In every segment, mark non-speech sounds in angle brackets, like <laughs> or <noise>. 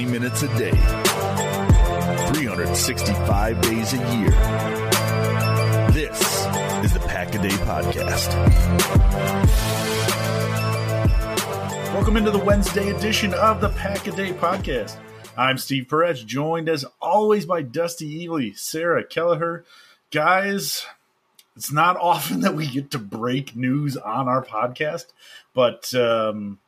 Twenty minutes a day, 365 days a year. This is the Pack a Day Podcast. Welcome into the Wednesday edition of the Pack a Day Podcast. I'm Steve Perez, joined as always by Dusty Evely, Sarah Kelleher. Guys, it's not often that we get to break news on our podcast, but um,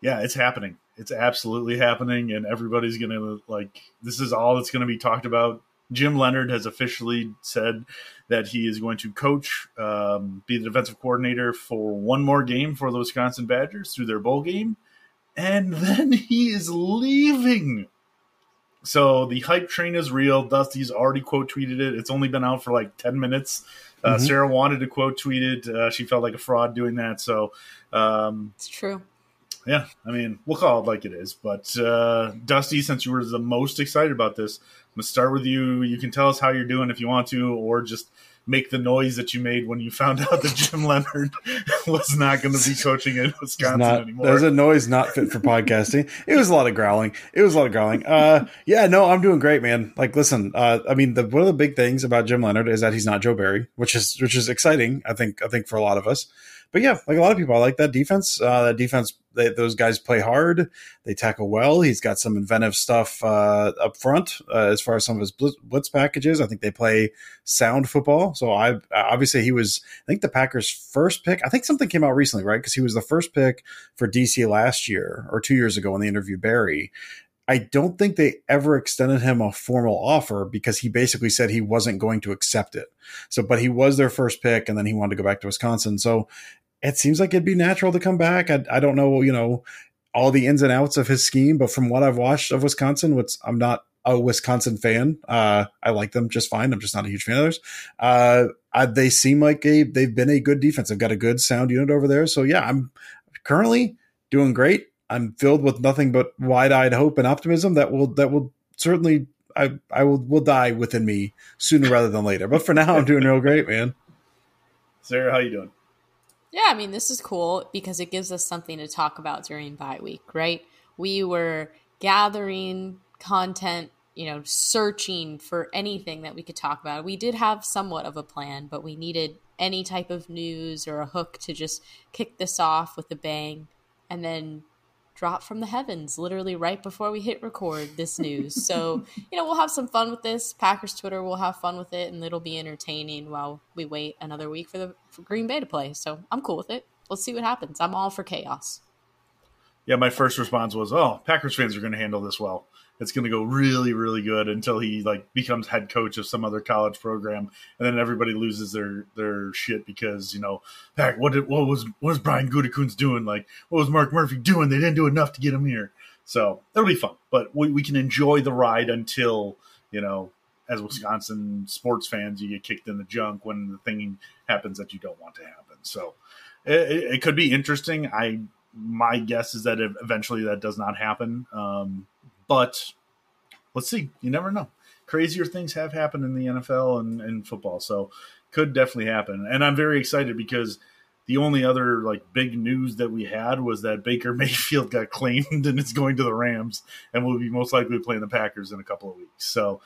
yeah, it's happening. It's absolutely happening, and everybody's gonna like. This is all that's going to be talked about. Jim leonard has officially said that he is going to coach, um, be the defensive coordinator for one more game for the Wisconsin Badgers through their bowl game, and <laughs> then he is leaving. So the hype train is real. Dusty's already quote tweeted it. It's only been out for like ten minutes. Uh, Mm-hmm. Sarah wanted to quote tweet it. Uh, she felt like a fraud doing that. So um, It's true. Yeah, I mean, we'll call it like it is. But uh, Dusty, since you were the most excited about this, I'm gonna start with you. You can tell us how you're doing if you want to, or just make the noise that you made when you found out that Jim Leonard <laughs> was not going to be coaching in Wisconsin not, anymore. There's a noise not fit for podcasting. It was a lot of growling. It was a lot of growling. Uh, yeah, no, I'm doing great, man. Like, listen, uh, I mean, the, one of the big things about Jim Leonard is that he's not Joe Barry, which is which is exciting. I think I think for a lot of us. But yeah, like a lot of people, I like that defense. Uh, that defense, they, those guys play hard. They tackle well. He's got some inventive stuff uh, up front uh, as far as some of his blitz, blitz packages. I think they play sound football. So I obviously he was. I think the Packers' first pick. I think something came out recently, right? Because he was the first pick for DC last year or two years ago when they interviewed Barry. I don't think they ever extended him a formal offer because he basically said he wasn't going to accept it. So, but he was their first pick, and then he wanted to go back to Wisconsin. So, it seems like it'd be natural to come back. I, I don't know, you know, all the ins and outs of his scheme, but from what I've watched of Wisconsin, which I'm not a Wisconsin fan. Uh, I like them just fine. I'm just not a huge fan of theirs. Uh, I, they seem like a they've been a good defense. They've got a good sound unit over there. So yeah, I'm currently doing great. I'm filled with nothing but wide-eyed hope and optimism that will that will certainly I I will will die within me sooner rather than later. But for now, I'm doing real great, man. Sarah, how you doing? Yeah, I mean, this is cool because it gives us something to talk about during bye week, right? We were gathering content, you know, searching for anything that we could talk about. We did have somewhat of a plan, but we needed any type of news or a hook to just kick this off with a bang and then drop from the heavens literally right before we hit record this news. So, <laughs> you know, we'll have some fun with this. Packers Twitter will have fun with it and it'll be entertaining while we wait another week for the for Green Bay to play. So, I'm cool with it. Let's see what happens. I'm all for chaos. Yeah, my first response was, "Oh, Packers fans are going to handle this well." it's going to go really really good until he like becomes head coach of some other college program and then everybody loses their their shit because you know Pack, what did what was what was Brian Gutekunst doing? Like what was Mark Murphy doing? They didn't do enough to get him here. So it'll be fun but we, we can enjoy the ride until you know as Wisconsin sports fans you get kicked in the junk when the thing happens that you don't want to happen. So it, it could be interesting. I my guess is that eventually that does not happen um, but let's see. You never know. Crazier things have happened in the NFL and, and football, so could definitely happen. And I'm very excited because the only other like big news that we had was that Baker <laughs> Mayfield got claimed and is going to the Rams and will be most likely playing the Packers in a couple of weeks. So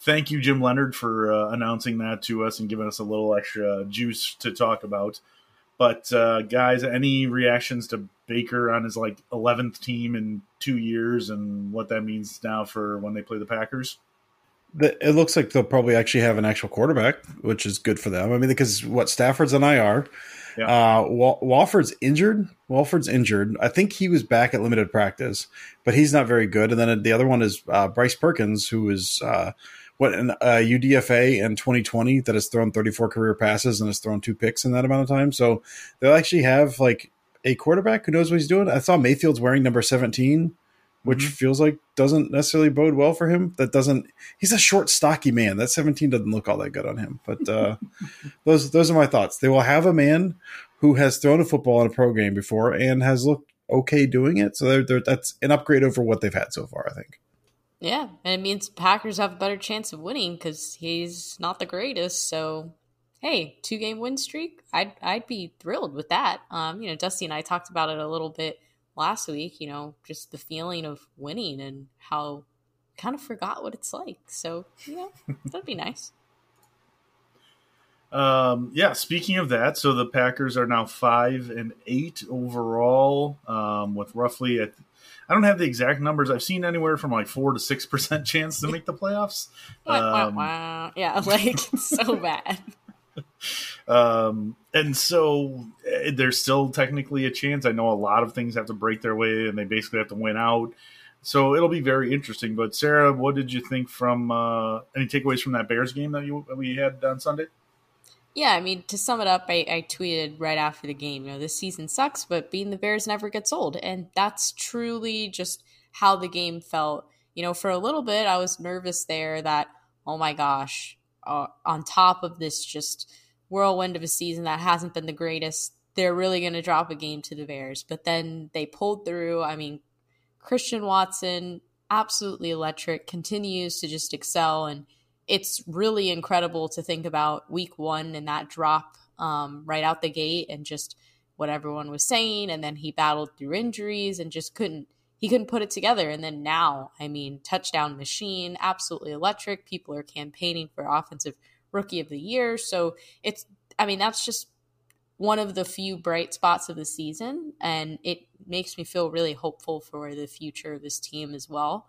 thank you, Jim Leonard, for uh, announcing that to us and giving us a little extra juice to talk about. But uh, guys, any reactions to Baker on his like 11th team in two years and what that means now for when they play the Packers? It looks like they'll probably actually have an actual quarterback, which is good for them. I mean, because what Stafford's on IR, yeah. uh, Wal- Wolford's injured. Wolford's injured. I think he was back at limited practice, but he's not very good. And then the other one is uh, Bryce Perkins, who is uh, what an uh, UDFA in 2020 that has thrown 34 career passes and has thrown two picks in that amount of time. So they'll actually have like a quarterback who knows what he's doing. I saw Mayfield's wearing number 17, which mm-hmm. feels like doesn't necessarily bode well for him. That doesn't. He's a short, stocky man. That 17 doesn't look all that good on him. But uh, <laughs> those those are my thoughts. They will have a man who has thrown a football in a pro game before and has looked okay doing it. So they're, they're, that's an upgrade over what they've had so far. I think. Yeah, and it means Packers have a better chance of winning because he's not the greatest. So, hey, two game win streak, I'd I'd be thrilled with that. Um, you know, Dusty and I talked about it a little bit last week. You know, just the feeling of winning and how kind of forgot what it's like. So, yeah, <laughs> that'd be nice. Um, yeah, speaking of that, so the Packers are now five and eight overall, um, with roughly a I don't have the exact numbers. I've seen anywhere from like four to six percent chance to make the playoffs. <laughs> Um, yeah, <laughs> like so <laughs> bad. Um, and so eh, there's still technically a chance. I know a lot of things have to break their way, and they basically have to win out. So it'll be very interesting. But Sarah, what did you think from uh, any takeaways from that Bears game that you we had on Sunday? Yeah, I mean, to sum it up, I, I, tweeted right after the game, you know, this season sucks, but being the Bears never gets old. And that's truly just how the game felt. You know, for a little bit, I was nervous there that, oh my gosh, uh, on top of this just whirlwind of a season that hasn't been the greatest, they're really going to drop a game to the Bears. But then they pulled through. I mean, Christian Watson, absolutely electric, continues to just excel. And it's really incredible to think about week one and that drop um, right out the gate and just what everyone was saying. And then he battled through injuries and just couldn't he couldn't put it together. And then now, I mean, touchdown machine, absolutely electric. People are campaigning for offensive rookie of the year. So it's I mean, that's just one of the few bright spots of the season. And it makes me feel really hopeful for the future of this team as well.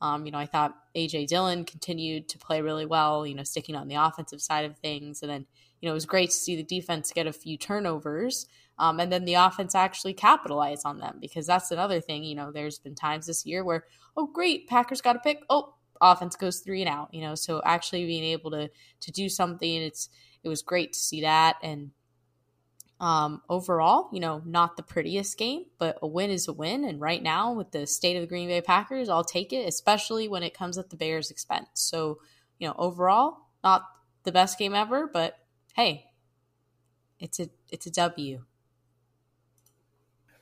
Um, you know, I thought AJ Dillon continued to play really well, you know, sticking on the offensive side of things. And then, you know, it was great to see the defense get a few turnovers. Um, and then the offense actually capitalize on them because that's another thing. You know, there's been times this year where, oh, great, Packers got a pick. Oh, offense goes three and out, you know. So actually being able to to do something, it's it was great to see that. And um, overall, you know, not the prettiest game, but a win is a win. And right now, with the state of the Green Bay Packers, I'll take it, especially when it comes at the Bears' expense. So, you know, overall, not the best game ever, but hey, it's a it's a W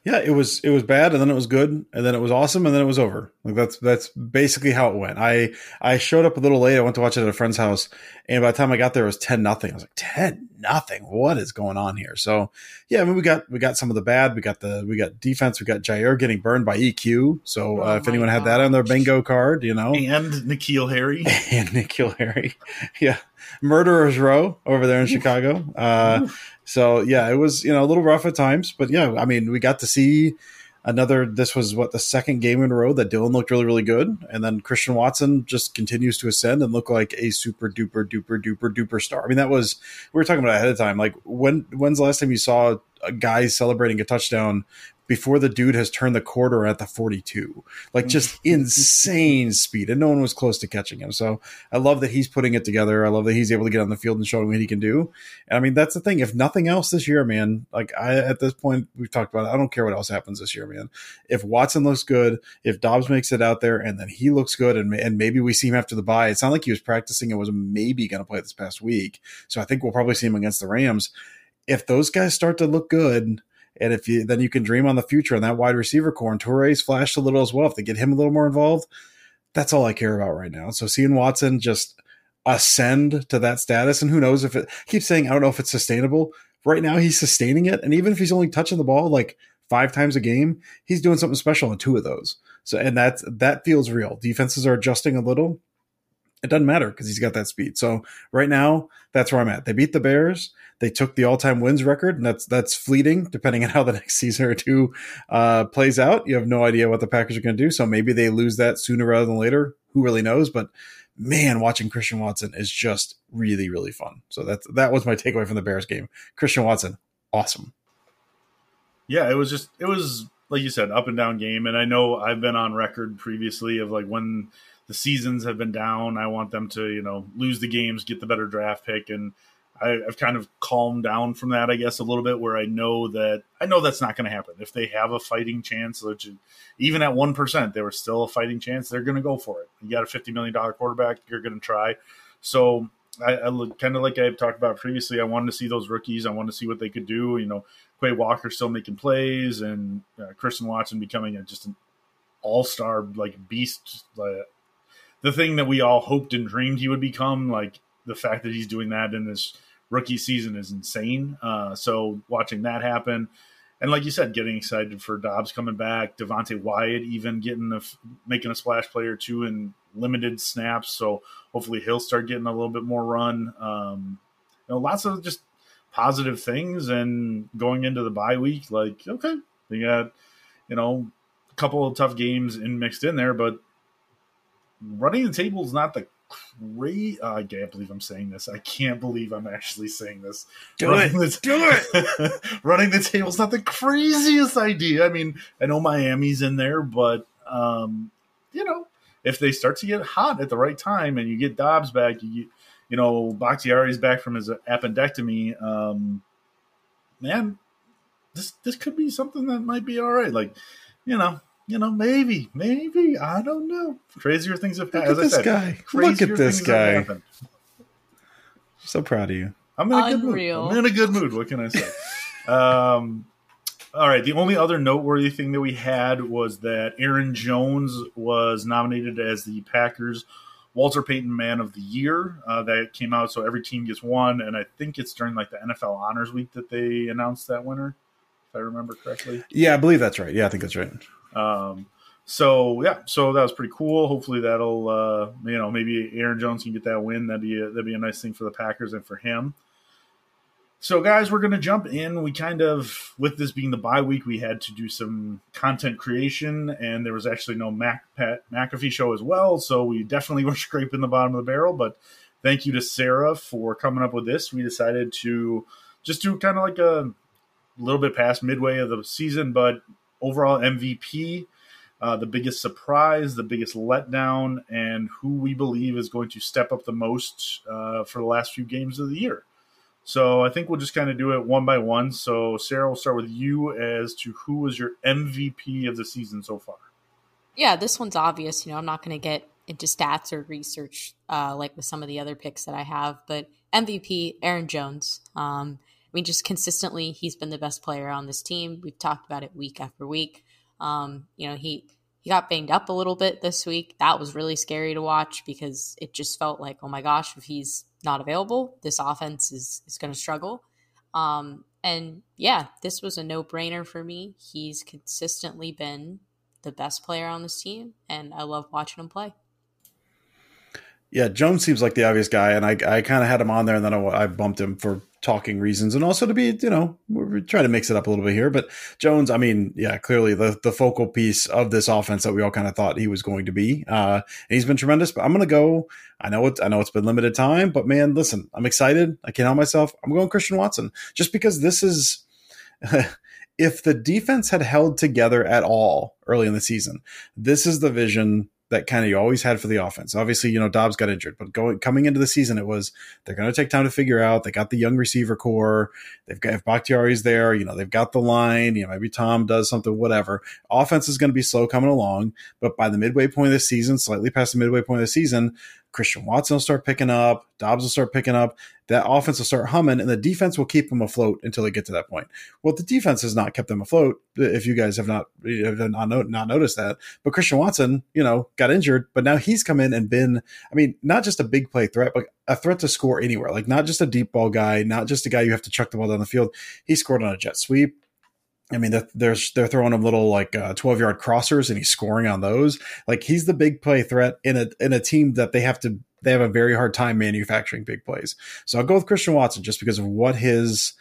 yeah, it was it was bad, and then it was good, and then it was awesome, and then it was over. Like that's that's basically how it went. I I showed up a little late. I went to watch it at a friend's house, and by the time I got there, it was ten nothing. I was like ten nothing. What is going on here? So yeah, I mean we got we got some of the bad. We got the we got defense. We got Jaire getting burned by EQ. So uh, oh if anyone gosh. had that on their bingo card, you know, and N'Keal Harry <laughs> and N'Keal Harry, <laughs> yeah. Murderers row over there in Chicago. Uh, so yeah, it was you know a little rough at times, but yeah, I mean we got to see another. This was what the second game in a row that Dillon looked really really good, and then Christian Watson just continues to ascend and look like a super duper duper duper duper star. I mean that was we were talking about ahead of time. Like when when's the last time you saw a guy celebrating a touchdown before the dude has turned the quarter at the 42. Like just <laughs> insane speed. And no one was close to catching him. So I love that he's putting it together. I love that he's able to get on the field and showing what he can do. And I mean, that's the thing. If nothing else this year, man, like I, at this point, we've talked about it. I don't care what else happens this year, man. If Watson looks good, if Doubs makes it out there and then he looks good and, and maybe we see him after the bye, it's not like he was practicing and was maybe going to play this past week. So I think we'll probably see him against the Rams. If those guys start to look good, and if you then you can dream on the future on that wide receiver core. And Toure's flashed a little as well. If they get him a little more involved, that's all I care about right now. So seeing Watson just ascend to that status, and who knows if it keeps saying I don't know if it's sustainable. Right now he's sustaining it, and even if he's only touching the ball like five times a game, he's doing something special on two of those. So and that's that feels real. Defenses are adjusting a little. It doesn't matter because he's got that speed. So right now, that's where I'm at. They beat the Bears. They took the all-time wins record, and that's that's fleeting, depending on how the <laughs> next season or two uh, plays out. You have no idea what the Packers are going to do, so maybe they lose that sooner rather than later. Who really knows? But man, watching Christian Watson is just really, really fun. So that's that was my takeaway from the Bears game. Christian Watson, awesome. Yeah, it was just it was like you said, up and down game, and I know I've been on record previously of like when the seasons have been down, I want them to you know lose the games, get the better draft pick, and I, have kind of calmed down from that, I guess, a little bit, where I know that I know that's not going to happen. If they have a fighting chance, which even at one percent, they were still a fighting chance. They're going to go for it. You got a fifty million dollar quarterback, you're going to try. So I, I kind of like I've talked about previously. I wanted to see those rookies. I wanted to see what they could do. You know, Quay Walker still making plays, and uh, Christian Watson becoming a, just an all star like beast. The thing that we all hoped and dreamed he would become, like the fact that he's doing that in this rookie season is insane. Uh, so watching that happen, and like you said, getting excited for Doubs coming back, Devonte Wyatt even getting a, making a splash play or two in limited snaps. So hopefully he'll start getting a little bit more run. Um, you know, lots of just positive things. And going into the bye week, like okay, we got you know a couple of tough games in mixed in there, but running the table is not the great. Uh, I can't believe I'm saying this. I can't believe I'm actually saying this. Do running it. The, Do it. <laughs> running the table is not the craziest idea. I mean, I know Miami's in there, but um, you know, if they start to get hot at the right time and you get Doubs back, you you know, Bakhtiari's back from his appendectomy. Um, man, this this could be something that might be all right. Like, you know, you know, maybe, maybe I don't know. Crazier things have happened. Look at this guy. Look at this guy. So proud of you. I'm in a Unreal. good mood. I'm in a good mood. What can I say? um, all right. The only other noteworthy thing that we had was that Aaron Jones was nominated as the Packers Walter Payton Man of the Year. Uh, that came out, so every team gets one, and I think it's during like the NFL Honors Week that they announced that winner, if I remember correctly. Yeah, I believe that's right. Yeah, I think that's right. Um, so yeah, so that was pretty cool. Hopefully that'll uh, you know maybe Aaron Jones can get that win. That'd be a, that'd be a nice thing for the Packers and for him. So guys, we're gonna jump in. We kind of with this being the bye week, we had to do some content creation, and there was actually no Mac Pat McAfee show as well. So we definitely <laughs> were scraping the bottom of the barrel. But thank you to Sarah for coming up with this. We decided to just do kind of like a little bit past midway of the season, but overall MVP, uh, the biggest surprise, the biggest letdown, and who we believe is going to step up the most uh, for the last few games of the year. So I think we'll just kind of do it one by one. So Sarah, we'll start with you as to who was your MVP of the season so far. Yeah, this one's obvious. You know, I'm not going to get into stats or research uh, like with some of the other picks that I have, but MVP Aaron Jones. Um, mean, just consistently, he's been the best player on this team. We've talked about it week after week. Um, you know, he he got banged up a little bit this week. That was really scary to watch because it just felt like, oh my gosh, if he's not available, this offense is is going to struggle. Um, and yeah, this was a no brainer for me. He's consistently been the best player on this team, and I love watching him play. Yeah, Jones seems like the obvious guy, and I, I kind of had him on there, and then I, I, bumped him for talking reasons, and also to be, you know, we're trying to mix it up a little bit here. But Jones, I mean, yeah, clearly the the focal piece of this offense that we all kind of thought he was going to be, uh, and he's been tremendous. But I'm going to go. I know it. I know it's been limited time, but man, listen, I'm excited. I can't help myself. I'm going Christian Watson just because this is. <laughs> if the defense had held together at all early in the season, this is the vision that kind of you always had for the offense. Obviously, you know, Doubs got injured, but going coming into the season, it was they're going to take time to figure out. They got the young receiver core. They've got if Bakhtiari's there, you know, they've got the line. You know, maybe Tom does something, whatever. Offense is going to be slow coming along, but by the midway point of the season, slightly past the midway point of the season, Christian Watson will start picking up, Doubs will start picking up, that offense will start humming, and the defense will keep them afloat until they get to that point. Well, the defense has not kept them afloat. If you guys have not have not, not noticed that, but Christian Watson, you know, got injured, but now he's come in and been, I mean, not just a big play threat, but a threat to score anywhere. Like not just a deep ball guy, not just a guy you have to chuck the ball down the field. He scored on a jet sweep. I mean, they're they're throwing him little like uh, twelve yard crossers, and he's scoring on those. Like he's the big play threat in a in a team that they have to they have a very hard time manufacturing big plays. So I'll go with Christian Watson just because of what his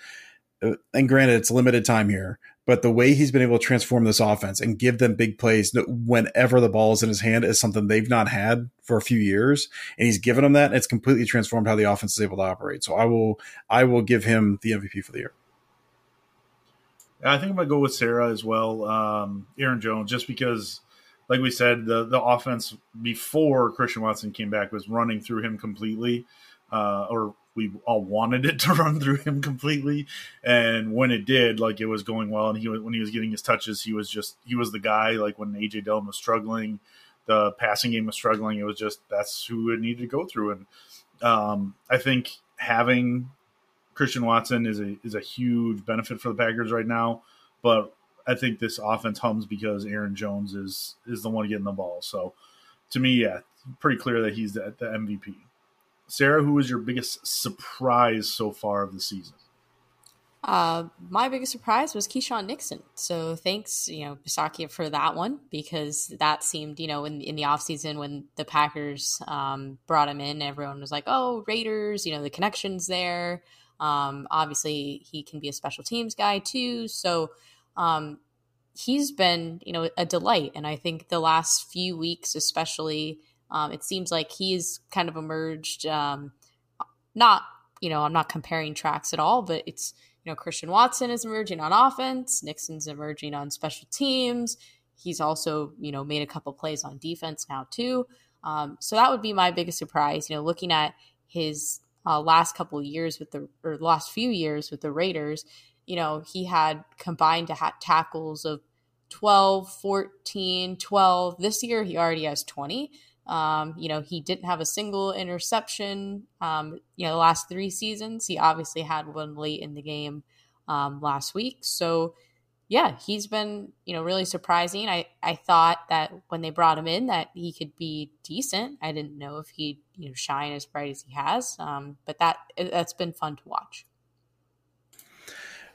uh, and granted it's limited time here, but the way he's been able to transform this offense and give them big plays whenever the ball is in his hand is something they've not had for a few years, and he's given them that. And it's completely transformed how the offense is able to operate. So I will I will give him the MVP for the year. I think I'm gonna go with Sarah as well, um, Aaron Jones, just because, like we said, the the offense before Christian Watson came back was running through him completely, uh, or we all wanted it <laughs> to run through him completely. And when it did, like it was going well, and he when he was getting his touches, he was just he was the guy. Like when AJ Dillon was struggling, the passing game was struggling. It was just that's who it needed to go through. And um, I think having Christian Watson is a is a huge benefit for the Packers right now, but I think this offense hums because Aaron Jones is is the one getting the ball. So to me, yeah, pretty clear that he's the, the MVP. Sarah, who was your biggest surprise so far of the season? Uh, my biggest surprise was Keisean Nixon. So thanks, you know, Bisaccia for that one because that seemed, you know, in, in the offseason when the Packers um, brought him in, everyone was like, oh, Raiders, you know, the connection's there. Um, obviously, he can be a special teams guy too. So um, he's been, you know, a delight. And I think the last few weeks, especially, um, it seems like he's kind of emerged. Um, not, you know, I'm not comparing tracks at all, but it's, you know, Christian Watson is emerging on offense, Nixon's emerging on special teams. He's also, you know, made a couple plays on defense now too. Um, so that would be my biggest surprise. You know, looking at his uh, last couple years with the or last few years with the Raiders, you know, he had combined to ha- tackles of 12, 14, 12. This year he already has 20. Um, you know, he didn't have a single interception. Um, you know, the last three seasons, he obviously had one late in the game um, last week. So, yeah, he's been you know really surprising. I I thought that when they brought him in that he could be decent. I didn't know if he'd you know shine as bright as he has. Um, but that that's been fun to watch.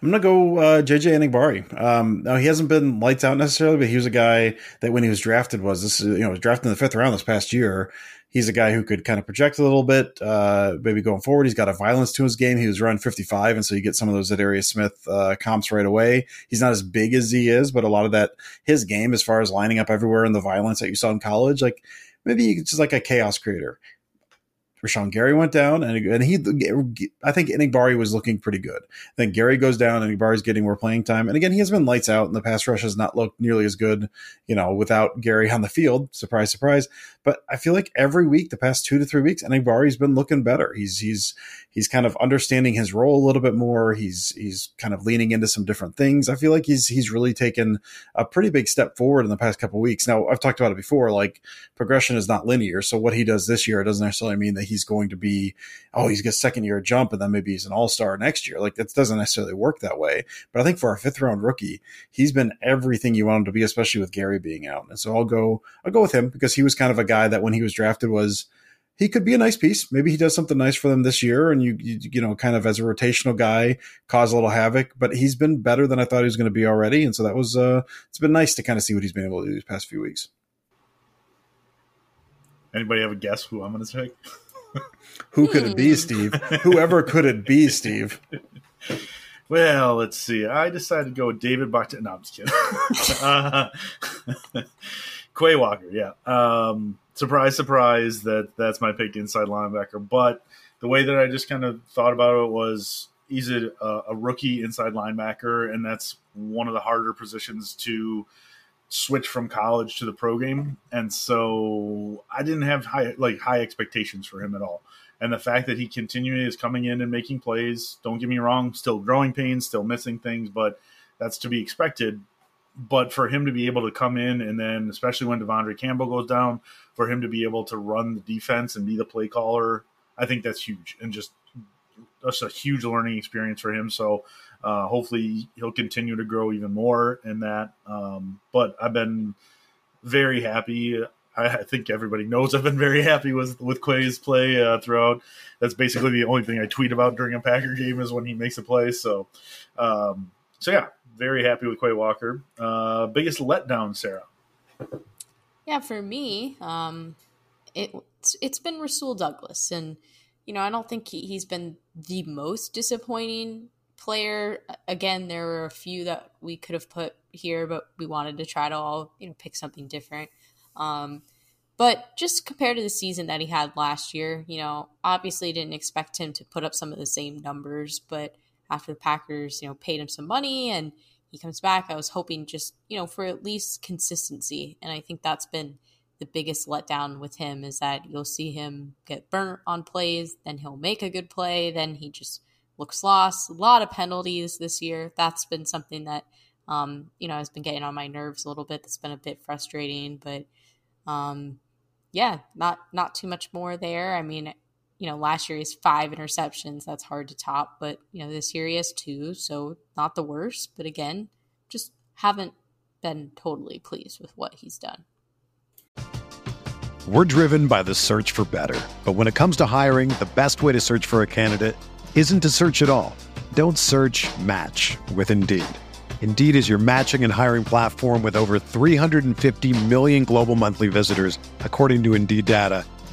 I'm gonna go uh, JJ Enagbare. Um, now he hasn't been lights out necessarily, but he was a guy that when he was drafted was this you know was drafted in the fifth round this past year. He's a guy who could kind of project a little bit, uh, maybe going forward. He's got a violence to his game. He was running 55, and so you get some of those Za'Darius Smith uh, comps right away. He's not as big as he is, but a lot of that his game as far as lining up everywhere and the violence that you saw in college, like maybe he's just like a chaos creator. Rashan Gary went down, and, and he, I think Enagbare was looking pretty good. Then Gary goes down, and Enagbare's getting more playing time. And again, he has been lights out, and the pass rush has not looked nearly as good, you know, without Gary on the field. Surprise, surprise. But I feel like every week, the past two to three weeks, Enagbare's been looking better. He's he's he's kind of understanding his role a little bit more. He's he's kind of leaning into some different things. I feel like he's he's really taken a pretty big step forward in the past couple weeks. Now, I've talked about it before. Like progression is not linear, so what he does this year doesn't necessarily mean that he's going to be, oh, he's got second year jump and then maybe he's an all star next year. Like that doesn't necessarily work that way. But I think for a fifth round rookie, he's been everything you want him to be, especially with Gary being out. And so I'll go, I'll go with him because he was kind of a guy that when he was drafted was, he could be a nice piece. Maybe he does something nice for them this year, and you, you, you know, kind of as a rotational guy, cause a little havoc. But he's been better than I thought he was going to be already, and so that was uh, it's been nice to kind of see what he's been able to do these past few weeks. Anybody have a guess who I'm going to pick? Who could it be, Steve? Whoever could it be, <laughs> Steve? Well, let's see. I decided to go with David Barton. No, I'm just kidding. <laughs> uh, <laughs> Quay Walker, yeah. Um, surprise, surprise that that's my pick inside linebacker. But the way that I just kind of thought about it was he's a, a rookie inside linebacker, and that's one of the harder positions to switch from college to the pro game. And so I didn't have high like high expectations for him at all. And the fact that he continually is coming in and making plays, don't get me wrong, still growing pains, still missing things, but that's to be expected. But for him to be able to come in and then, especially when De'Vondre Campbell goes down, for him to be able to run the defense and be the play caller, I think that's huge and just that's a huge learning experience for him. So uh, hopefully he'll continue to grow even more in that. Um, but I've been very happy. I, think everybody knows I've been very happy with with Quay's play uh, throughout. That's basically the only thing I tweet about during a Packer game is when he makes a play. So, um, so yeah, very happy with Quay Walker. Uh, biggest letdown, Sarah. Yeah, for me, um, it it's been Rasul Douglas, and you know I don't think he, he's been the most disappointing player. Again, there were a few that we could have put here, but we wanted to try to all you know pick something different. Um, but just compared to the season that he had last year, you know, obviously didn't expect him to put up some of the same numbers, but after the Packers, you know, paid him some money and he comes back, I was hoping just, you know, for at least consistency. And I think that's been the biggest letdown with him is that you'll see him get burnt on plays, then he'll make a good play, then he just looks lost. A lot of penalties this year. That's been something that um, you know, has been getting on my nerves a little bit. That's been a bit frustrating, but um, yeah, not not too much more there. I mean, you know, last year he has five interceptions. That's hard to top, but you know, this year he has two, so not the worst. But again, just haven't been totally pleased with what he's done. We're driven by the search for better, but when it comes to hiring, the best way to search for a candidate isn't to search at all. Don't search. Match with Indeed. Indeed is your matching and hiring platform with over 350 million global monthly visitors, according to Indeed data,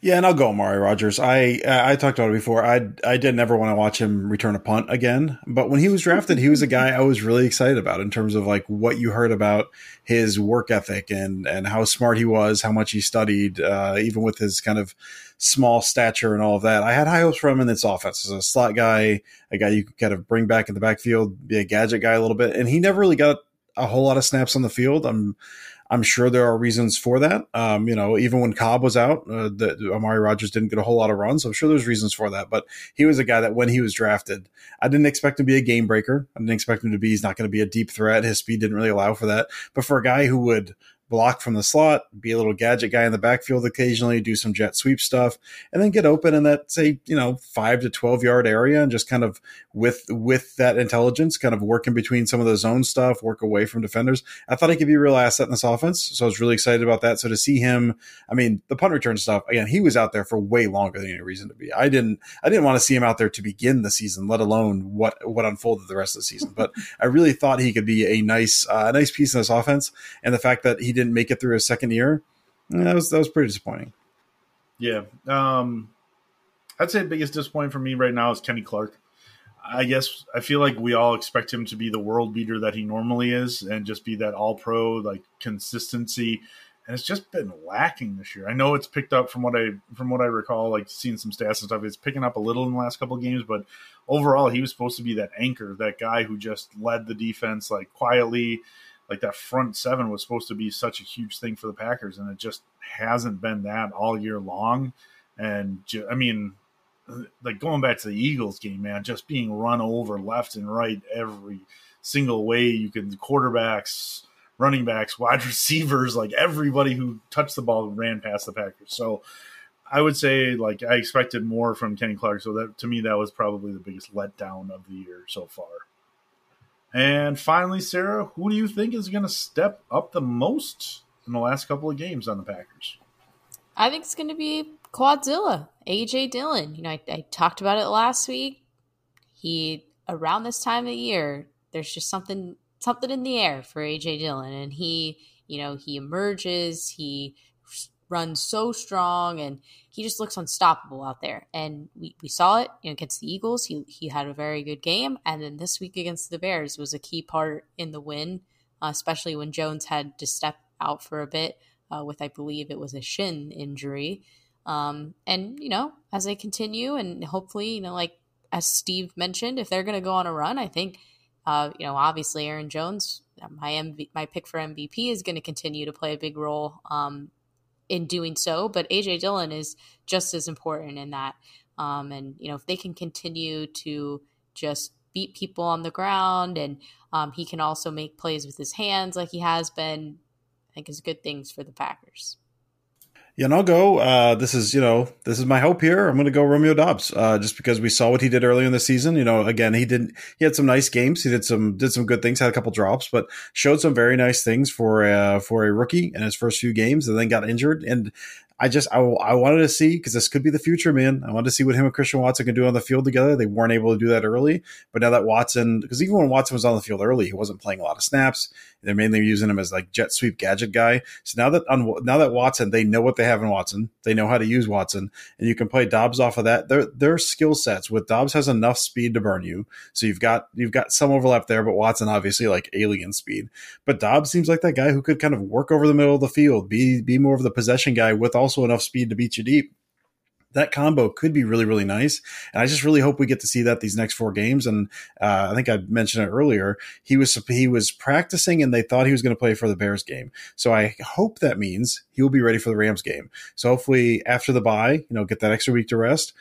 Yeah, and I'll go Amari Rogers. I I talked about it before. I I did never want to watch him return a punt again. But when he was drafted, he was a guy I was really excited about in terms of like what you heard about his work ethic and and how smart he was, how much he studied, uh, even with his kind of small stature and all of that. I had high hopes for him in this offense as a slot guy, a guy you could kind of bring back in the backfield, be a gadget guy a little bit, and he never really got a whole lot of snaps on the field. I'm I'm sure there are reasons for that. Um, you know, even when Cobb was out, uh, the, Amari Rogers didn't get a whole lot of runs. So I'm sure there's reasons for that. But he was a guy that when he was drafted, I didn't expect him to be a game breaker. I didn't expect him to be, he's not going to be a deep threat. His speed didn't really allow for that. But for a guy who would block from the slot, be a little gadget guy in the backfield occasionally, do some jet sweep stuff, and then get open in that say you know five to twelve yard area, and just kind of with with that intelligence, kind of work in between some of the zone stuff, work away from defenders. I thought he could be a real asset in this offense, so I was really excited about that. So to see him, I mean, the punt return stuff again, he was out there for way longer than any reason to be. I didn't I didn't want to see him out there to begin the season, let alone what what unfolded the rest of the season. But I really thought he could be a nice uh, a nice piece in this offense, and the fact that he didn't make it through his second year, that was that was pretty disappointing. Yeah, um, I'd say the biggest disappointment for me right now is Kenny Clark. I guess I feel like we all expect him to be the world beater that he normally is, and just be that all pro like consistency. and it's just been lacking this year. I know it's picked up from what I from what I recall, like seeing some stats and stuff. It's picking up a little in the last couple games, but overall, he was supposed to be that anchor, that guy who just led the defense like quietly. Like that front seven was supposed to be such a huge thing for the Packers, and it just hasn't been that all year long. And I mean, like going back to the Eagles game, man, just being run over left and right every single way you can. Quarterbacks, running backs, wide <laughs> receivers, like everybody who touched the ball ran past the Packers. So I would say like I expected more from Kenny Clark. So that to me that was probably the biggest letdown of the year so far. And finally, Sarah, who do you think is going to step up the most in the last couple of games on the Packers? I think it's going to be Quadzilla, AJ Dillon. You know, I, I talked about it last week. He around this time of year, there's just something something in the air for AJ Dillon, and he, you know, he emerges, he runs so strong, and he just looks unstoppable out there. And we, we saw it you know, against the Eagles. He he had a very good game, and then this week against the Bears was a key part in the win, uh, especially when Jones had to step out for a bit uh, with, I believe, it was a shin injury. Um, and you know, as they continue, and hopefully, you know, like as Steve mentioned, if they're going to go on a run, I think uh, you know, obviously Aaron Jones, my MV, my pick for MVP is going to continue to play a big role um, in doing so. But AJ Dillon is just as important in that. Um, and you know, if they can continue to just beat people on the ground, and um, he can also make plays with his hands like he has been, I think is good things for the Packers. And I'll go. Uh, this is, you know, this is my hope here. I'm going to go Romeo Doubs, uh, just because we saw what he did earlier in the season. You know, again, he didn't, he had some nice games. He did some, did some good things, had a couple drops, but showed some very nice things for, uh, for a rookie in his first few games and then got injured. And I just I, I wanted to see because this could be the future, man. I wanted to see what him and Christian Watson can do on the field together. They weren't able to do that early, but now that Watson, because even when Watson was on the field early, he wasn't playing a lot of snaps. They're mainly using him as like jet sweep gadget guy. So now that on, now that Watson, they know what they have in Watson. They know how to use Watson, and you can play Doubs off of that. Their their skill sets with Doubs has enough speed to burn you. So you've got you've got some overlap there, but Watson obviously like alien speed. But Doubs seems like that guy who could kind of work over the middle of the field, be be more of the possession guy with also enough speed to beat you deep that combo could be really, really nice. And I just really hope we get to see that these next four games. And uh, I think I mentioned it earlier. He was he was practicing, and they thought he was going to play for the Bears game. So I hope that means he will be ready for the Rams game. So hopefully after the bye, you know, get that extra week to rest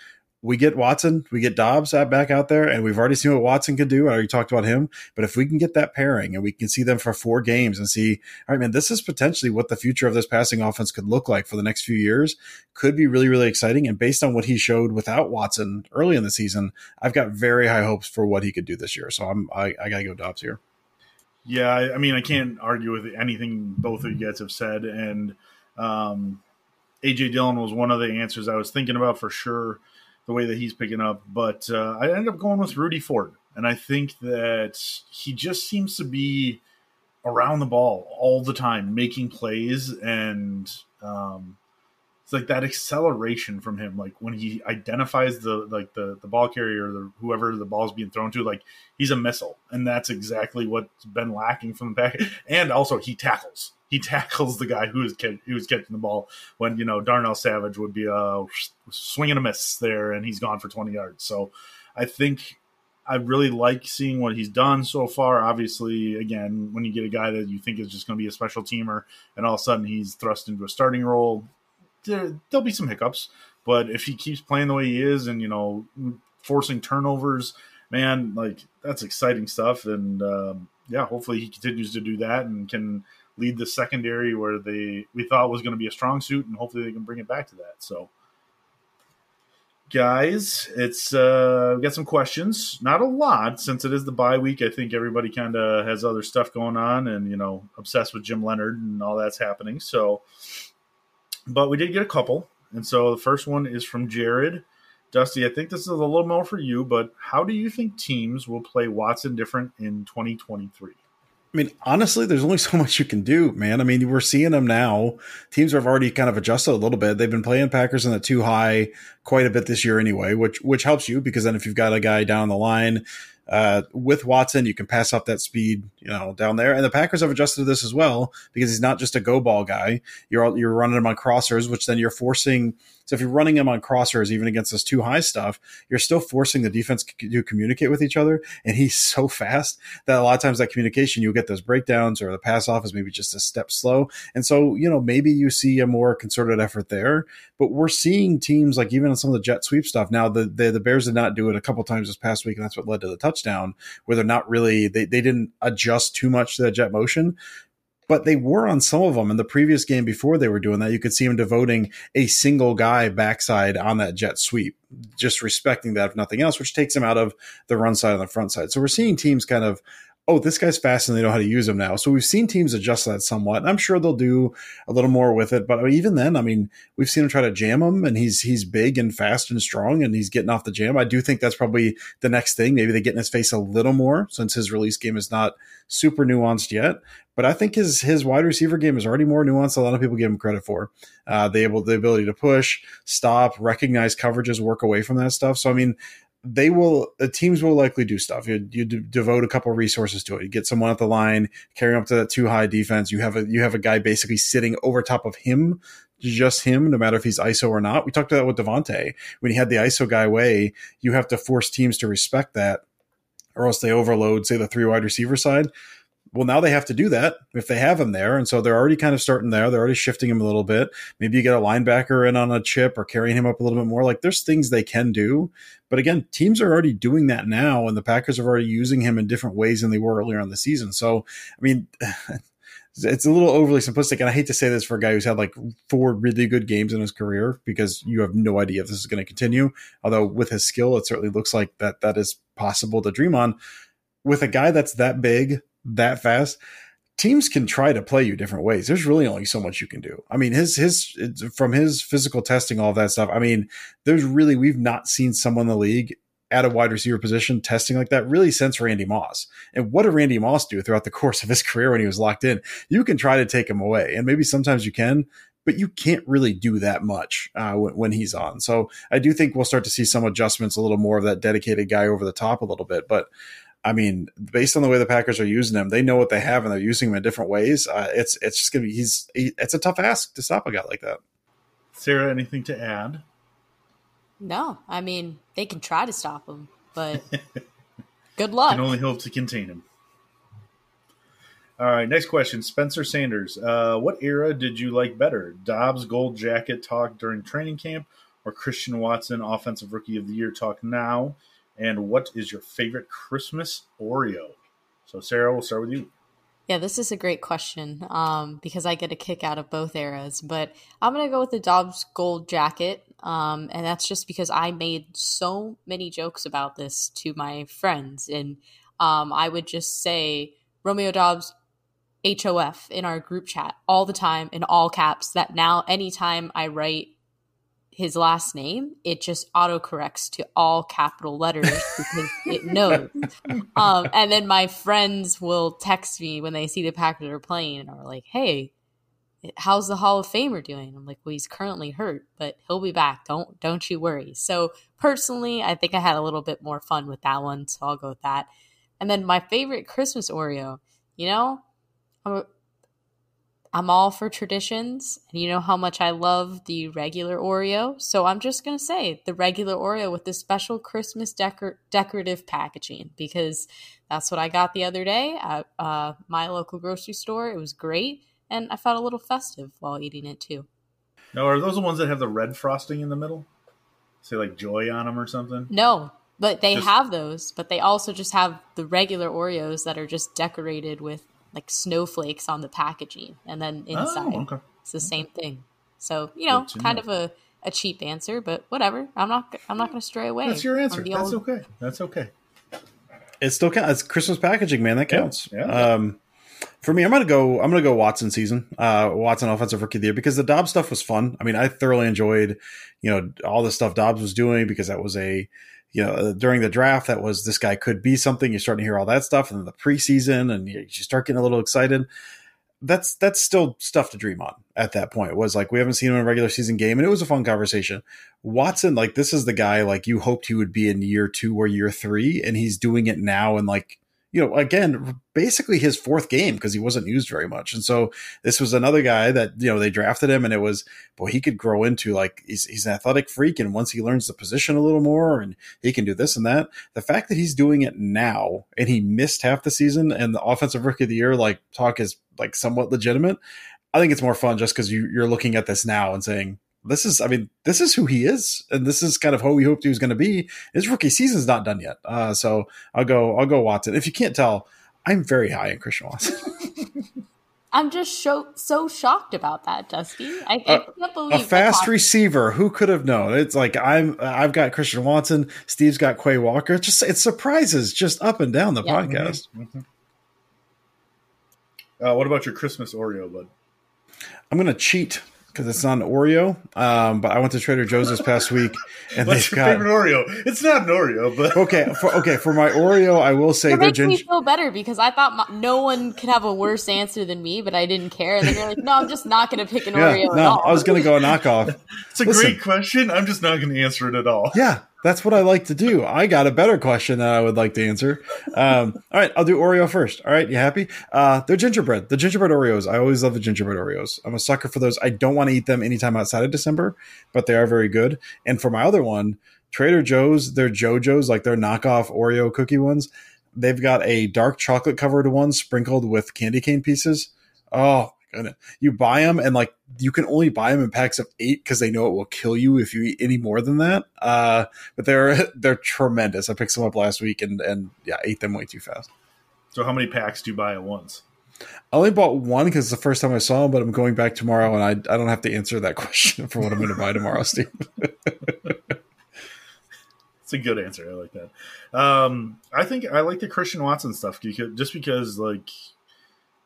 we get Watson, we get Doubs back out there, and we've already seen what Watson could do. I already talked about him, but if we can get that pairing and we can see them for four games and see, all right, man, this is potentially what the future of this passing offense could look like for the next few years, could be really, really exciting. And based on what he showed without Watson early in the season, I've got very high hopes for what he could do this year. So I'm, I, I got to go Doubs here. Yeah, I mean, I can't argue with anything both of you guys have said, and um, AJ Dillon was one of the answers I was thinking about for sure the way that he's picking up. But uh, I ended up going with Rudy Ford, and I think that he just seems to be around the ball all the time, making plays, and um, it's like that acceleration from him. Like when he identifies the like the the ball carrier, the whoever the ball's being thrown to, like he's a missile, and that's exactly what's been lacking from the back. <laughs> And also, he tackles he tackles the guy who is who is catching the ball when you know Darnell Savage would be uh, swinging a miss there and he's gone for 20 yards. So I think I really like seeing what he's done so far. Obviously, again, when you get a guy that you think is just going to be a special teamer and all of a sudden he's thrust into a starting role, there, there'll be some hiccups. But if he keeps playing the way he is and you know forcing turnovers, man, like that's exciting stuff. And um, yeah, hopefully he continues to do that and can lead the secondary where they we thought was going to be a strong suit, and hopefully they can bring it back to that. So, guys, it's uh, we got some questions. Not a lot since it is the bye week. I think everybody kind of has other stuff going on, and you know, obsessed with Jim Leonard and all that's happening. So, but we did get a couple, and so the first one is from Jared. Dusty, I think this is a little more for you, but how do you think teams will play Watson different in 2023? I mean, honestly, there's only so much you can do, man. I mean, we're seeing them now. Teams have already kind of adjusted a little bit. They've been playing Packers in the two high quite a bit this year anyway, which which helps you because then if you've got a guy down the line uh, with Watson, you can pass off that speed, you know, down there. And the Packers have adjusted to this as well because he's not just a go ball guy. You're you're running him on crossers, which then you're forcing. So if you're running him on crossers, even against this two high stuff, you're still forcing the defense to communicate with each other. And he's <laughs> so fast that a lot of times that communication, you'll get those breakdowns or the pass off is maybe just a step slow. And so, you know, maybe you see a more concerted effort there. But we're seeing teams like even on some of the jet sweep stuff. Now the the, the Bears did not do it a couple times this past week, and that's what led to the touchdown, where they're not really they, they didn't adjust too much to that jet motion but they were on some of them in the previous game before they were doing that. You could see him devoting a single guy backside on that jet sweep, just respecting that if nothing else, which takes him out of the run side and the front side. So we're seeing teams kind of oh, this guy's fast and they know how to use him now. So we've seen teams adjust that somewhat. And I'm sure they'll do a little more with it. But even then, I mean, we've seen him try to jam him and he's he's big and fast and strong and he's getting off the jam. I do think that's probably the next thing. Maybe they get in his face a little more since his release game is not super nuanced yet. But I think his his wide receiver game is already more nuanced a lot of people give him credit for. Uh, able the ability to push, stop, recognize coverages, work away from that stuff. So I mean, they will the teams will likely do stuff. You, you devote a couple resources to it. You get someone at the line carrying up to that two high defense. You have a you have a guy basically sitting over top of him just him no matter if he's iso or not. We talked about that with Davante when he had the iso guy way. you have to force teams to respect that or else they overload say the three wide receiver side well, now they have to do that if they have him there. And so they're already kind of starting there. They're already shifting him a little bit. Maybe you get a linebacker in on a chip or carrying him up a little bit more. Like there's things they can do. But again, teams are already doing that now, and the Packers are already using him in different ways than they were earlier in the season. So, I mean, <laughs> it's a little overly simplistic. And I hate to say this for a guy who's had like four really good games in his career because you have no idea if this is going to continue. Although with his skill, it certainly looks like that that is possible to dream on. With a guy that's that big, that fast, teams can try to play you different ways. There's really only so much you can do. I mean, his his from his physical testing, all that stuff. I mean, there's really we've not seen someone in the league at a wide receiver position testing like that really since Randy Moss. And what did Randy Moss do throughout the <laughs> course of his career when he was locked in? You can try to take him away, and maybe sometimes you can. But you can't really do that much uh, when, when he's on. So I do think we'll start to see some adjustments, a little more of that dedicated guy over the top a little bit. But I mean, based on the way the Packers are using him, they know what they have and they're using him in different ways. Uh, it's it's just gonna be he's he, it's a tough ask to stop a guy like that. Sarah, anything to add? No, I mean they can try to stop him, but <laughs> good luck. Can only hope to contain him. All right, next question, Spencer Sanders. Uh, what era did you like better, Doubs gold jacket talk during training camp, or Christian Watson offensive rookie of the year talk now? And what is your favorite Christmas Oreo? So, Sarah, we'll start with you. Yeah, this is a great question um, because I get a kick out of both eras. But I'm going to go with the Doubs Gold Jacket. Um, and that's just because I made so many jokes about this to my friends. And um, I would just say Romeo Doubs HOF in our group chat all the time in all caps. That now, anytime I write his last name, it just autocorrects to all capital letters because it <laughs> knows. Um, and then my friends will text me when they see the Packers are playing and are like, "Hey, how's the Hall of Famer doing?" I'm like, "Well, he's currently hurt, but he'll be back. Don't don't you worry." So personally, I think I had a little bit more fun with that one, so I'll go with that. And then my favorite Christmas Oreo, you know, I'm I'm all for traditions, and you know how much I love the regular Oreo. So I'm just gonna say the regular Oreo with the special Christmas decor- decorative packaging because that's what I got the other day at uh, my local grocery store. It was great, and I felt a little festive while eating it too. Now, are those the ones that have the red frosting in the middle? Say like joy on them or something? No, but they just... have those. But they also just have the regular Oreos that are just decorated with like snowflakes on the packaging, and then oh, inside oh, okay. it's the same thing. So you know, kind know. of a, a cheap answer, but whatever. I'm not I'm not going to stray away. That's your answer. That's old... okay. That's okay. It still counts. It's Christmas packaging, man. That counts. Yeah, yeah. Um, for me, I'm gonna go. I'm gonna go Watson season. Uh, Watson offensive rookie of the year because the Doubs stuff was fun. I mean, I thoroughly enjoyed, you know, all the stuff Doubs was doing because that was a you know, uh, during the draft, that was this guy could be something. You're starting to hear all that stuff, and then the preseason, and you, you start getting a little excited. that's that's still stuff to dream on at that point. It was like we haven't seen him in a regular season game, and it was a fun conversation. Watson, like this is the guy like you hoped he would be in year two or year three, and he's doing it now, and like you know, again, basically his fourth game because he wasn't used very much. And so this was another guy that, you know, they drafted him and it was, boy, he could grow into like, he's, he's an athletic freak. And once he learns the position a little more and he can do this and that, the fact that he's doing it now and he missed half the season and the offensive rookie of the year, like talk is like somewhat legitimate. I think it's more fun just because you, you're looking at this now and saying, this is, I mean, this is who he is, and this is kind of who we hoped he was going to be. His rookie season's not done yet, uh, so I'll go, I'll go Watson. If you can't tell, I'm very high in Christian Watson. <laughs> I'm just so, so shocked about that, Dusty. I, I can't believe a fast receiver. Who could have known? It's like I'm. I've got Christian Watson. Steve's got Quay Walker. It's just it surprises just up and down the yeah. podcast. Mm-hmm. Mm-hmm. Uh, what about your Christmas Oreo, bud? I'm going to cheat because it's not an Oreo. Um, but I went to Trader Joe's this past week, and What's they've your got favorite Oreo. It's not an Oreo, but <laughs> okay. For, okay, for my Oreo, I will say it makes me feel better because I thought my, no one could have a worse answer than me, but I didn't care. And then you're like, no, I'm just not going to pick an yeah, Oreo. No, I was going to go a knockoff. it's a Listen, great question. I'm just not going to answer it at all. Yeah, that's what I like to do. I got a better question that I would like to answer. Um, <laughs> all right, I'll do Oreo first. All right, you happy? Uh, they're gingerbread. The gingerbread Oreos. I always love the gingerbread Oreos. I'm a sucker for those. I don't want to eat them anytime outside of December, but they are very good. And for my other one, Trader Joe's, they're Joe-Joe's, like their knockoff Oreo cookie ones. They've got a dark chocolate covered one sprinkled with candy cane pieces. Oh gonna you buy them and like you can only buy them in packs of eight because they know it will kill you if you eat any more than that. Uh, but they're <laughs> they're tremendous. I picked some up last week and and yeah, ate them way too fast. So how many packs do you buy at once? I only bought one because it's the first time I saw them, but I'm going back tomorrow and I I don't have to answer that <laughs> question for what I'm going to buy tomorrow, Steve. <laughs> it's a good answer. I like that. Um, I think I like the Christian Watson stuff because just because like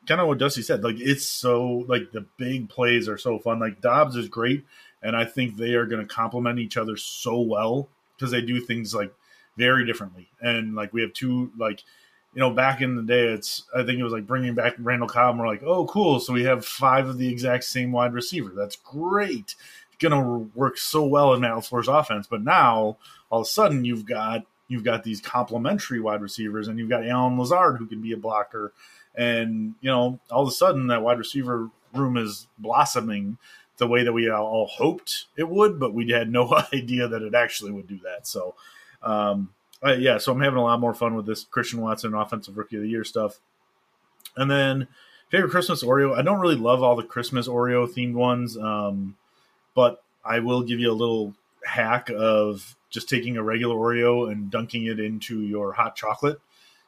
kind of what Dusty said. Like it's so like the big plays are so fun. Like Doubs is great, and I think they are going to complement each other so well because they do things like very differently. And like we have two like you know back in the day, it's I think it was like bringing back Randall Cobb. And we're like, oh cool, so we have five of the exact same wide receiver. That's great. Going to work so well in Matt LaFleur's offense. But now all of a sudden you've got you've got these complementary wide receivers, and you've got Allen Lazard who can be a blocker and you know all of a sudden that wide receiver room is blossoming the way that we all hoped it would, but we had no <laughs> idea that it actually would do that. So, um, uh, yeah, so I'm having a lot more fun with this Christian Watson Offensive Rookie of the Year stuff. And then favorite Christmas Oreo. I don't really love all the Christmas Oreo themed ones, um, but I will give you a little hack of just taking a regular Oreo and dunking it into your hot chocolate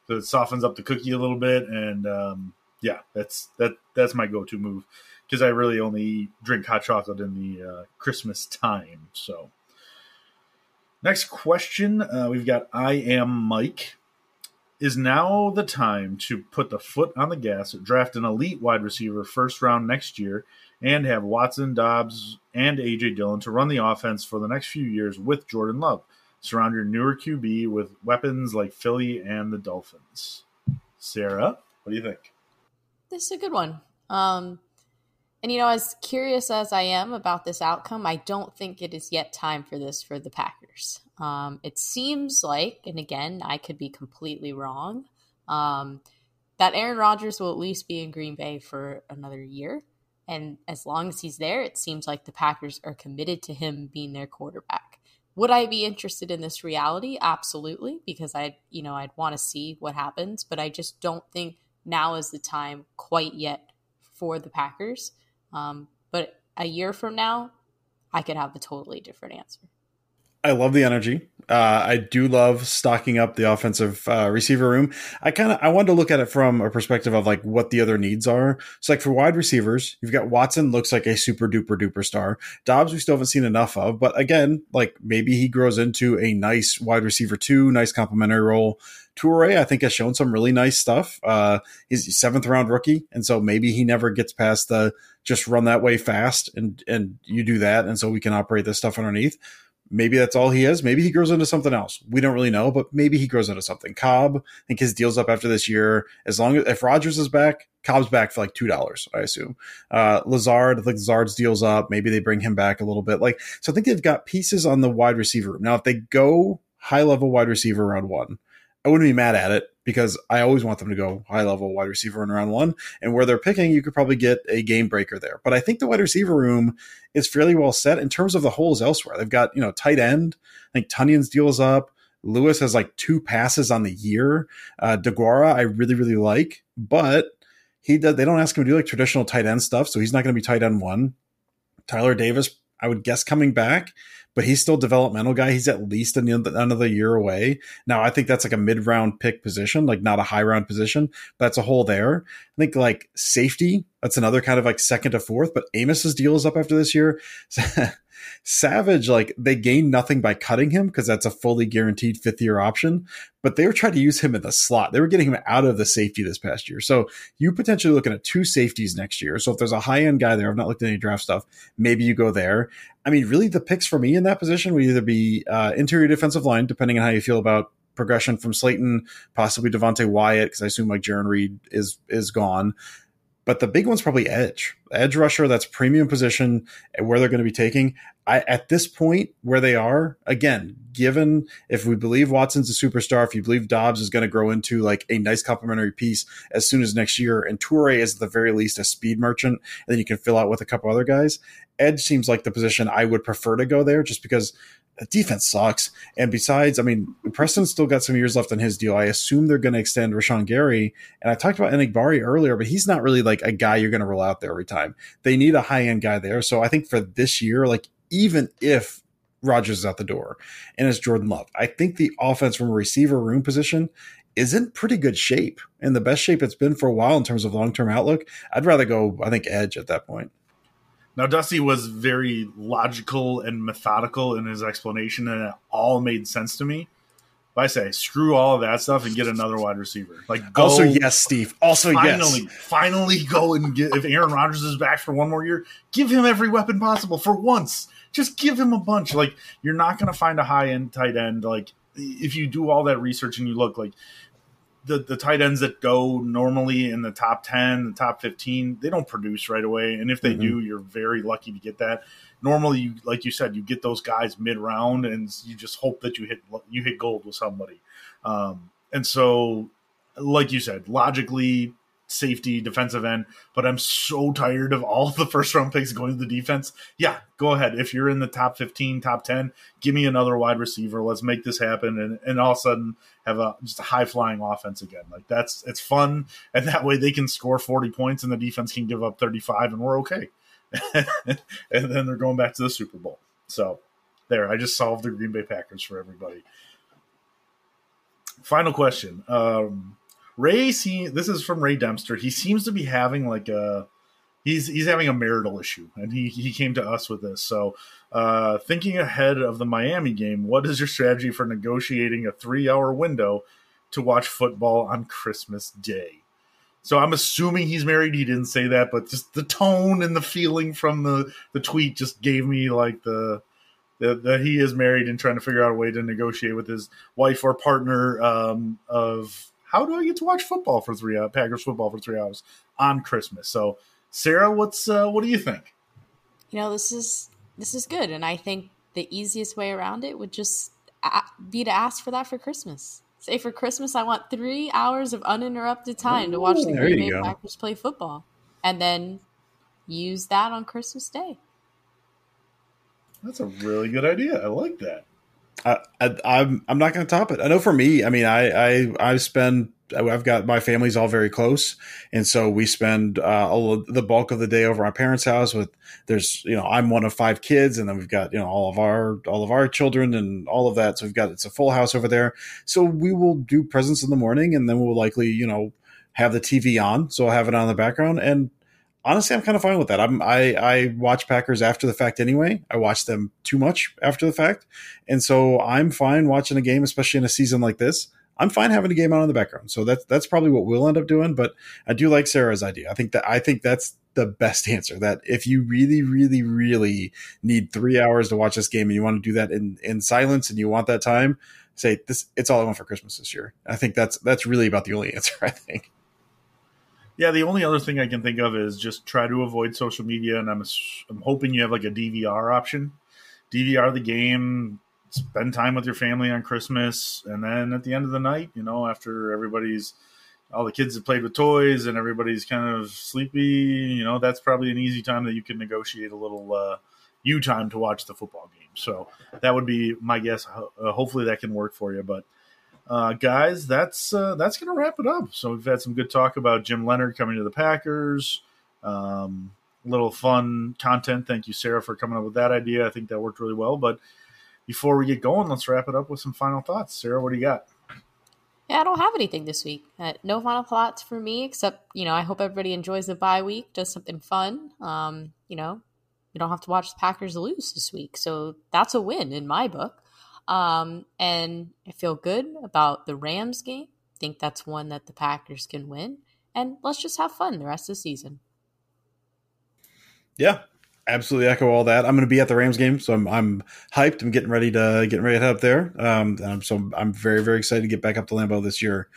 so it softens up the cookie a little bit, and um, yeah, that's that that's my go-to move because I really only drink hot chocolate in the uh, Christmas time. So, next question, uh, we've got I am Mike. Is now the time to put the foot on the gas, draft an elite wide receiver first round next year, and have Watson, Doubs, and AJ Dillon to run the offense for the next few years with Jordan Love? Surround your newer QB with weapons like Philly and the Dolphins. Sarah, what do you think? This is a good one. Um, and you know, as curious as I am about this outcome, I don't think it is yet time for this for the Packers. Um, it seems like, and again, I could be completely wrong, um, that Aaron Rodgers will at least be in Green Bay for another year. And as long as he's there, it seems like the Packers are committed to him being their quarterback. Would I be interested in this reality? Absolutely, because I, you know, I'd want to see what happens, but I just don't think now is the time quite yet for the Packers. Um, but a year from now, I could have a totally different answer. I love the energy. Uh, I do love stocking up the offensive uh, receiver room. I kind of I wanted to look at it from a perspective of like what the other needs are. So like for wide receivers, you've got Watson looks like a super duper duper star. Doubs we still haven't seen enough of, but again, like maybe he grows into a nice wide receiver too, nice complementary role. Toure, I think has shown some really nice stuff. Uh, he's seventh round rookie, and so maybe he never gets past the just run that way fast, and and you do that, and so we can operate this stuff underneath maybe that's all he is. Maybe he grows into something else. We don't really know, but maybe he grows into something. Cobb, I think his deal's up after this year. As long as if Rodgers is back, Cobb's back for like two dollars, I assume. Uh, Lazard, I think Lazard's deal's up. Maybe they bring him back a little bit. Like so, I think they've got pieces on the wide receiver. room Now, if they go high level wide receiver round one, I wouldn't be mad at it because I always want them to go high level wide receiver in round one. And where they're picking, you could probably get a game breaker there. But I think the wide receiver room is fairly well set in terms of the holes elsewhere. They've got, you know, tight end. I think Tonyan's deal is up. Lewis has like two passes on the year. Uh, DeGuara, I really, really like, but he does, they don't ask him to do like traditional tight end stuff. So he's not going to be tight end one. Tyler Davis, I would guess coming back but he's still developmental guy. He's at least another year away. Now, I think that's like a mid round pick position, like not a high round position, but that's a hole there. I think like safety, that's another kind of like second to fourth, but Amos's deal is up after this year. <laughs> Savage, like they gain nothing by cutting him because that's a fully guaranteed fifth year option, but they were trying to use him in the slot. They were getting him out of the safety this past year. So you potentially looking at two safeties next year. So if there's a high end guy there, I've not looked at any draft stuff, maybe you go there. I mean, really the picks for me in that position would either be uh, interior defensive line, depending on how you feel about progression from Slaton, possibly Devonte Wyatt, because I assume like Jarran Reed is is gone. But the big one's probably edge, edge rusher. That's premium position where they're going to be taking. I, at this point where they are, again, given if we believe Watson's a superstar, if you believe Doubs is going to grow into like a nice complementary piece as soon as next year, and Toure is at the very least a speed merchant, and then you can fill out with a couple other guys. Edge seems like the position I would prefer to go there, just because defense sucks. And besides, I mean, Preston's still got some years left on his deal. I assume they're going to extend Rashan Gary. And I talked about Enagbare earlier, but he's not really like a guy you're going to roll out there every time. They need a high end guy there. So I think for this year, like even if Rodgers is out the door and it's Jordan Love, I think the offense from a receiver room position is in pretty good shape and the best shape it's been for a while in terms of long term outlook. I'd rather go, I think, edge at that point. Now, Dusty was very logical and methodical in his explanation, and it all made sense to me. But I say, screw all of that stuff and get another wide receiver. Like, go, also yes, Steve. Also finally, yes. Finally, go and get. If Aaron Rodgers is back for one more year, give him every weapon possible for once. Just give him a bunch. Like, you're not going to find a high end tight end. Like, if you do all that research and you look like the the tight ends that go normally in the top 10 the top 15 they don't produce right away. And if they mm-hmm. do you're very lucky to get that. Normally you like you said you get those guys mid round and you just hope that you hit you hit gold with somebody. Um, and so like you said logically safety, defensive end, but I'm so tired of all the first round picks going to the defense. Yeah, go ahead. If you're in the top 15, top 10, give me another wide receiver. Let's make this happen. And, and all of a sudden have a just a high flying offense again. Like that's, it's fun. And that way they can score 40 points and the defense can give up 35 and we're okay. <laughs> and then they're going back to the Super Bowl. So there, I just solved the Green Bay Packers for everybody. Final question. Um, Ray, see, this is from Ray Dempster. He seems to be having like a he's he's having a marital issue, and he he came to us with this. So, uh, thinking ahead of the Miami game, what is your strategy for negotiating a three hour window to watch football on Christmas Day? So I'm assuming he's married. He didn't say that, but just the tone and the feeling from the the tweet just gave me like the that, he is married and trying to figure out a way to negotiate with his wife or partner um, of how do I get to watch football for three hours, Packers football for three hours on Christmas? So, Sarah, what's uh, what do you think? You know, this is this is good, and I think the easiest way around it would just be to ask for that for Christmas. Say for Christmas, I want three hours of uninterrupted time to watch the Green Bay. Packers play football, and then use that on Christmas Day. That's a really good idea. I like that. I, I, I'm I'm not going to top it. I know for me, I mean, I I I spend I've got my family's all very close, and so we spend uh, all the bulk of the day over my parents' house. With there's you know I'm one of five kids, and then we've got you know all of our all of our children and all of that. So we've got it's a full house over there. So we will do presents in the morning, and then we'll likely you know have the TV on, so I'll have it on the background, and honestly, I'm kind of fine with that. I'm I I watch Packers after the fact anyway. I watch them too much after the fact, and so I'm fine watching a game, especially in a season like this. I'm fine having a game on in the background. So that's that's probably what we'll end up doing. But I do like Sarah's idea. I think that I think that's the best answer. That if you really, really, really need three hours to watch this game and you want to do that in in silence and you want that time, say this. It's all I want for Christmas this year. I think that's that's really about the only <laughs> answer. I think. Yeah, the only other thing I can think of is just try to avoid social media, and I'm I'm hoping you have like a DVR option. DVR the game, spend time with your family on Christmas, and then at the end of the night, you know, after everybody's all the kids have played with toys and everybody's kind of sleepy, you know, that's probably an easy time that you can negotiate a little uh, you time to watch the football game. So that would be my guess. Uh, hopefully that can work for you, but uh, guys, that's uh, that's going to wrap it up. So we've had some good talk about Jim Leonhard coming to the Packers. Um, little fun content. Thank you, Sarah, for coming up with that idea. I think that worked really well. But before we get going, let's wrap it up with some final thoughts. Sarah, what do you got? Yeah, I don't have anything this week. Uh, no final thoughts for me, except you know I hope everybody enjoys the bye week, does something fun. Um, you know, you don't have to watch the Packers lose this week, so that's a win in my book. Um, and I feel good about the Rams game. Think that's one that the Packers can win. And let's just have fun the rest of the season. Yeah, absolutely echo all that. I'm going to be at the Rams game, so I'm I'm hyped. I'm getting ready to getting ready to head up there. Um, so I'm very very excited to get back up to Lambeau this year.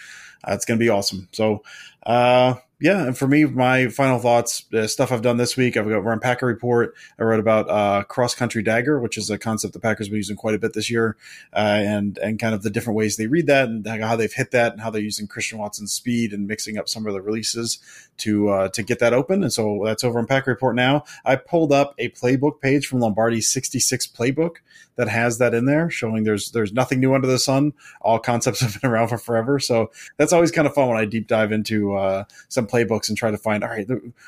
Uh, it's going to be awesome. So, uh, yeah, and for me, my final thoughts, uh, stuff I've done this week. I've got Run Packer Report. I wrote about uh, cross country dagger, which is a concept the Packers have been using quite a bit this year, uh, and and kind of the different ways they read that and how they've hit that and how they're using Christian Watson's speed and mixing up some of the releases to uh, to get that open. And so that's over on Packer Report now. I pulled up a playbook page from Lombardi's 66 playbook that has that in there, showing there's there's nothing new under the sun. All concepts <laughs> have been around for forever. So that's always kind of fun when I deep dive into uh, some playbooks and try to find all right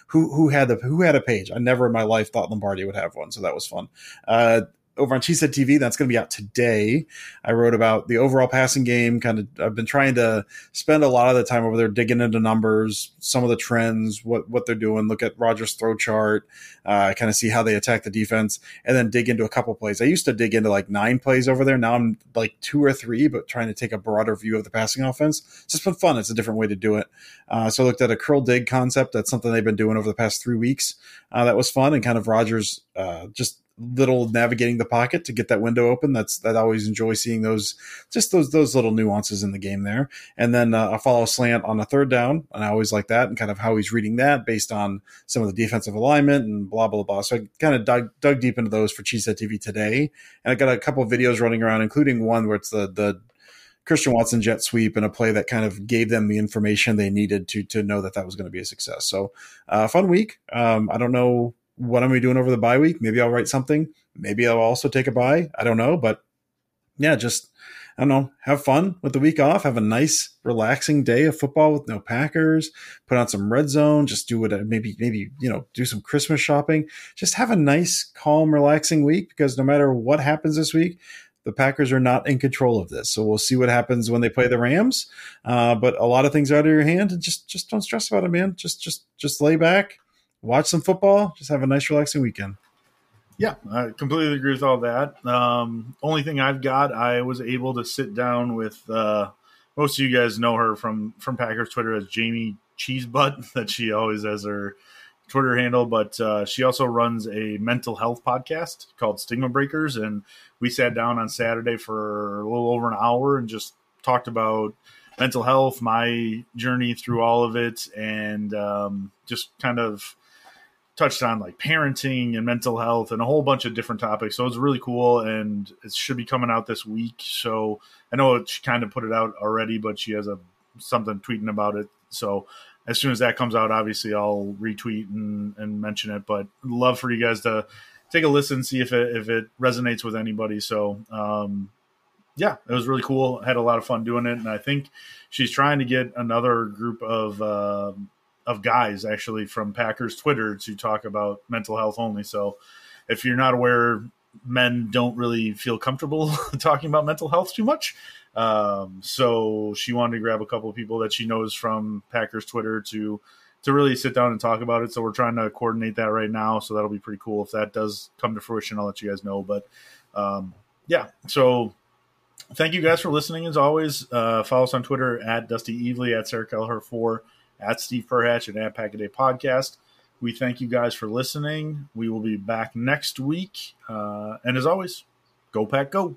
who who had the who had a page. I never in my life thought Lombardi would have one, so that was fun. Uh, over on Cheesehead TV. That's going to be out today. I wrote about the overall passing game. Kind of, I've been trying to spend a lot of the time over there digging into numbers, some of the trends, what what they're doing. Look at Rodgers' throw chart, uh, kind of see how they attack the defense, and then dig into a couple plays. I used to dig into like nine plays over there. Now I'm like two or three, but trying to take a broader view of the passing offense. It's just been fun. It's a different way to do it. Uh, so I looked at a curl dig concept. That's something they've been doing over the past three weeks. Uh, that was fun and kind of Rodgers uh, just little navigating the pocket to get that window open. That's that I always enjoy seeing those just those those little nuances in the game there. And then uh, a follow slant on a third down, and I always like that and kind of how he's reading that based on some of the defensive alignment and blah blah blah. So I kind of dug dug deep into those for Cheesehead TV today, and I got a couple videos running around, including one where it's the the Christian Watson jet sweep and a play that kind of gave them the information they needed to to know that that was going to be a success. So, uh, fun week. Um, I don't know what am I doing over the bye week? Maybe I'll write something. Maybe I'll also take a bye. I don't know, but yeah, just I don't know, have fun with the week off. Have a nice, relaxing day of football with no Packers. Put on some red zone. Just do it. Maybe, maybe you know, do some Christmas shopping. Just have a nice, calm, relaxing week because no matter what happens this week, the Packers are not in control of this. So we'll see what happens when they play the Rams. Uh, but a lot of things are out of your hand, and just just don't stress about it, man. Just just just lay back watch some football, just have a nice, relaxing weekend. Yeah, I completely agree with all that. Um, only thing I've got, I was able to sit down with uh, most of you guys know her from from Packers Twitter as Jamie Cheesebutt, <laughs> that she always has her Twitter handle, but uh, she also runs a mental health podcast called Stigma Breakers, and we sat down on Saturday for a little over an hour and just talked about mental health, my journey through all of it, and um, just kind of touched on like parenting and mental health and a whole bunch of different topics. So it was really cool, and it should be coming out this week. So I know she kind of put it out already, but she has a something tweeting about it. So as soon as that comes out, obviously I'll retweet and, and mention it. But love for you guys to take a listen, see if it if it resonates with anybody. So um, yeah, it was really cool. had a lot of fun doing it, and I think she's trying to get another group of. Uh, of guys actually from Packers Twitter to talk about mental health only. So if you're not aware, men don't really feel comfortable <laughs> talking about mental health too much. Um, so she wanted to grab a couple of people that she knows from Packers Twitter to to really sit down and talk about it. So we're trying to coordinate that right now. So that'll be pretty cool if that does come to fruition. I'll let you guys know. But um, yeah, so thank you guys for listening. As always, uh, follow us on Twitter at Dusty Evely, at Sarah Kelleher four, at Steve Perhatch, and at Pack a Day Podcast. We thank you guys for listening. We will be back next week. Uh, and as always, go pack, go.